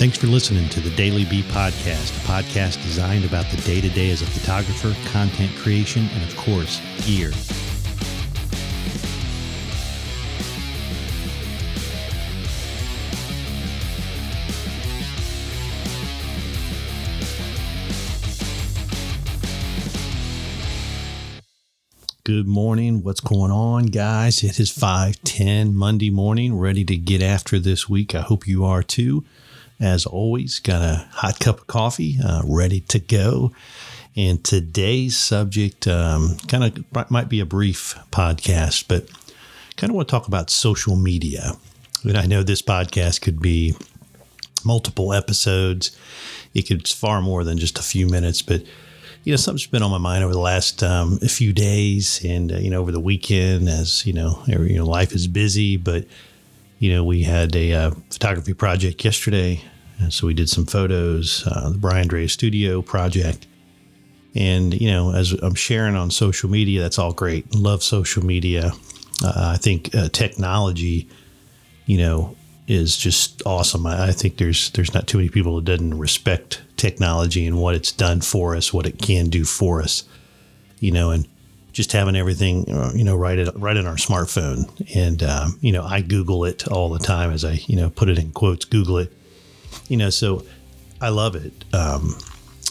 Thanks for listening to the DailyB Podcast, a podcast designed about the day to day as a photographer, content creation, and of course, gear. Good morning. What's going on, guys? It is 5:10 Monday morning, ready to get after this week. I hope you are too. As always, got a hot cup of coffee uh, ready to go. And today's subject um, kind of might be a brief podcast, but kind of want to talk about social media. And I know this podcast could be multiple episodes. It could it's far more than just a few minutes, but you know, something's been on my mind over the last um, few days, and uh, you know, over the weekend, as you know, you know, life is busy. But you know, we had a uh, photography project yesterday, and so we did some photos. Uh, the Brian Dre Studio project, and you know, as I'm sharing on social media, that's all great. Love social media. Uh, I think uh, technology, you know, is just awesome. I, I, think there's there's not too many people that doesn't respect technology and what it's done for us, what it can do for us, you know, and just having everything, uh, you know, right at, right in our smartphone. And um, you know, I Google it all the time as I you know put it in quotes, Google it, you know. So I love it, um,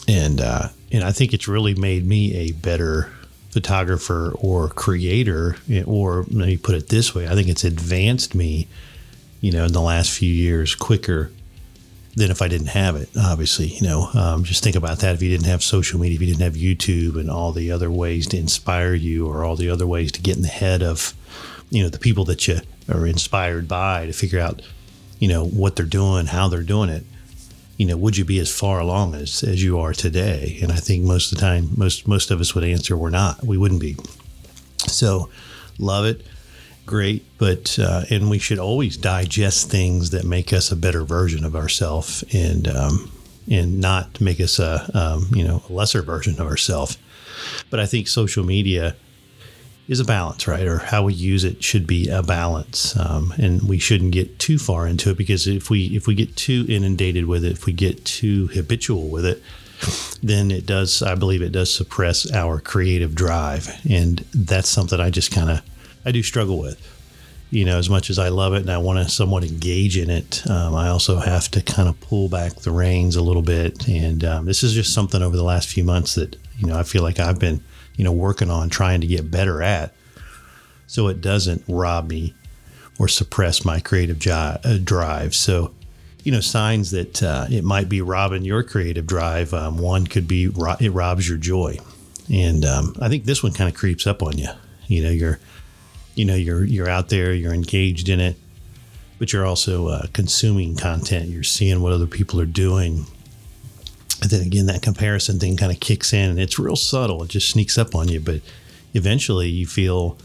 and uh, and I think it's really made me a better photographer or creator, or let me put it this way: I think it's advanced me you know, in the last few years quicker than if I didn't have it. Obviously, you know, um, just think about that. If you didn't have social media, if you didn't have YouTube and all the other ways to inspire you, or all the other ways to get in the head of, you know, the people that you are inspired by to figure out, you know, what they're doing, how they're doing it. You know, would you be as far along as, as you are today? And I think most of the time, most most of us would answer we're not. We wouldn't be. So, love it great, but uh, and we should always digest things that make us a better version of ourselves, and um, and not make us a um, you know a lesser version of ourselves. But I think social media is a balance, right? Or how we use it should be a balance, um, and we shouldn't get too far into it because if we if we get too inundated with it, if we get too habitual with it, then it does. I believe it does suppress our creative drive, and that's something I just kind of I do struggle with. You know, as much as I love it and I want to somewhat engage in it, um, I also have to kind of pull back the reins a little bit. And um, this is just something over the last few months that you know I feel like I've been you know working on trying to get better at, so it doesn't rob me or suppress my creative uh, drive. So you know signs that uh, it might be robbing your creative drive. Um, one could be ro- it robs your joy, and um, I think this one kind of creeps up on you. You know, you're you know you're you're out there, you're engaged in it, but you're also uh, consuming content. You're seeing what other people are doing. And then again, that comparison thing kind of kicks in, and it's real subtle. It just sneaks up on you, but eventually you feel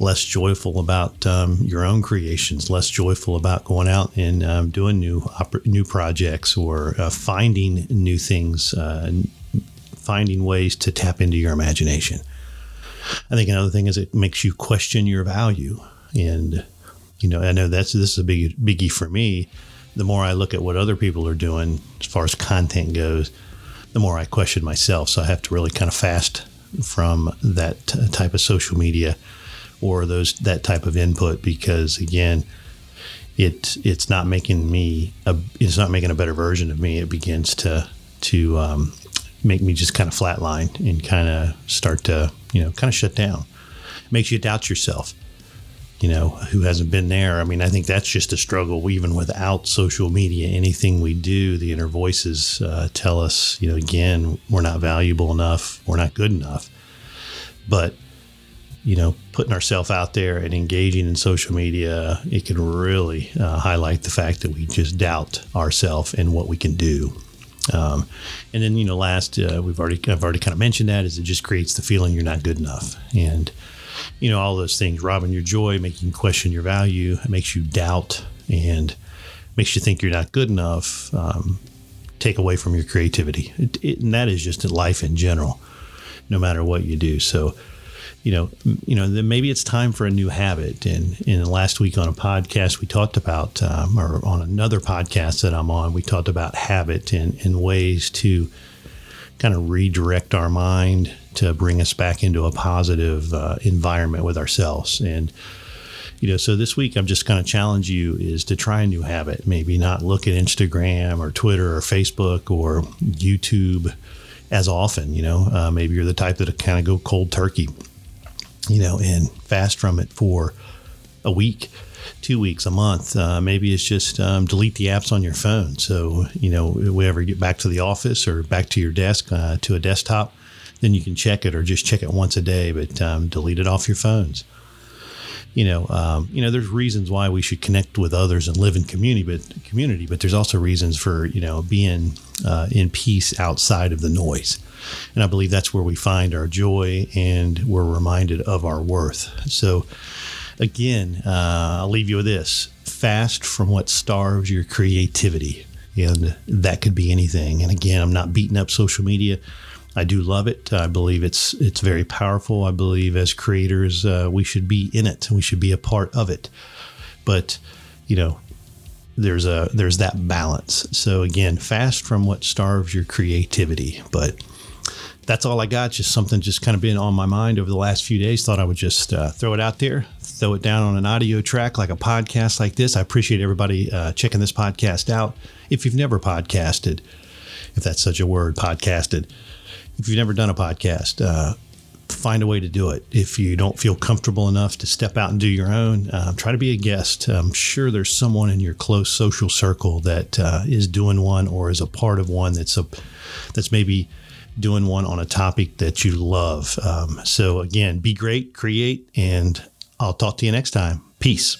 less joyful about um, your own creations, less joyful about going out and um, doing new new projects or uh, finding new things, uh, finding ways to tap into your imagination. I think another thing is it makes you question your value. And, you know, I know that's this is a big biggie for me. The more I look at what other people are doing as far as content goes, the more I question myself. So I have to really kind of fast from that t- type of social media or those that type of input because again, it it's not making me a, it's not making a better version of me. It begins to to um, make me just kind of flatline and kind of start to, you know, kind of shut down. It makes you doubt yourself. You know, who hasn't been there? I mean, I think that's just a struggle. Even without social media, anything we do, the inner voices uh, tell us, you know, again, we're not valuable enough, we're not good enough. But you know, putting ourselves out there and engaging in social media, it can really uh, highlight the fact that we just doubt ourselves and what we can do. Um, and then you know, last uh, we've already I've already kind of mentioned that is it just creates the feeling you're not good enough, and you know all those things robbing your joy, making you question your value, it makes you doubt, and makes you think you're not good enough. Um, take away from your creativity, it, it, and that is just life in general, no matter what you do. So you know, you know, then maybe it's time for a new habit. And in last week on a podcast, we talked about, um, or on another podcast that I'm on, we talked about habit and, and ways to kind of redirect our mind to bring us back into a positive uh, environment with ourselves. And you know, so this week I'm just going to challenge you is to try a new habit. Maybe not look at Instagram or Twitter or Facebook or YouTube as often. You know, uh, maybe you're the type that kind of go cold turkey, you know, and fast from it for a week, two weeks, a month. Uh, maybe it's just um, delete the apps on your phone. So you know, whenever you get back to the office or back to your desk uh, to a desktop, then you can check it or just check it once a day, but um, delete it off your phones you know, um, you know, there's reasons why we should connect with others and live in community, but community, but there's also reasons for you know being uh, in peace outside of the noise, and I believe that's where we find our joy and we're reminded of our worth. So, again, uh, I'll leave you with this: fast from what starves your creativity, and that could be anything. And again, I'm not beating up social media. I do love it. I believe it's it's very powerful. I believe as creators uh, we should be in it. We should be a part of it. But you know, there's a there's that balance. So again, fast from what starves your creativity. But that's all I got. Just something just kind of been on my mind over the last few days. Thought I would just uh, throw it out there, throw it down on an audio track like a podcast like this. I appreciate everybody uh, checking this podcast out. If you've never podcasted, if that's such a word, podcasted if you've never done a podcast, uh, find a way to do it. If you don't feel comfortable enough to step out and do your own, uh, try to be a guest. I'm sure there's someone in your close social circle that uh, is doing one or is a part of one that's a that's maybe doing one on a topic that you love. Um, so again, be great, create, and I'll talk to you next time. Peace.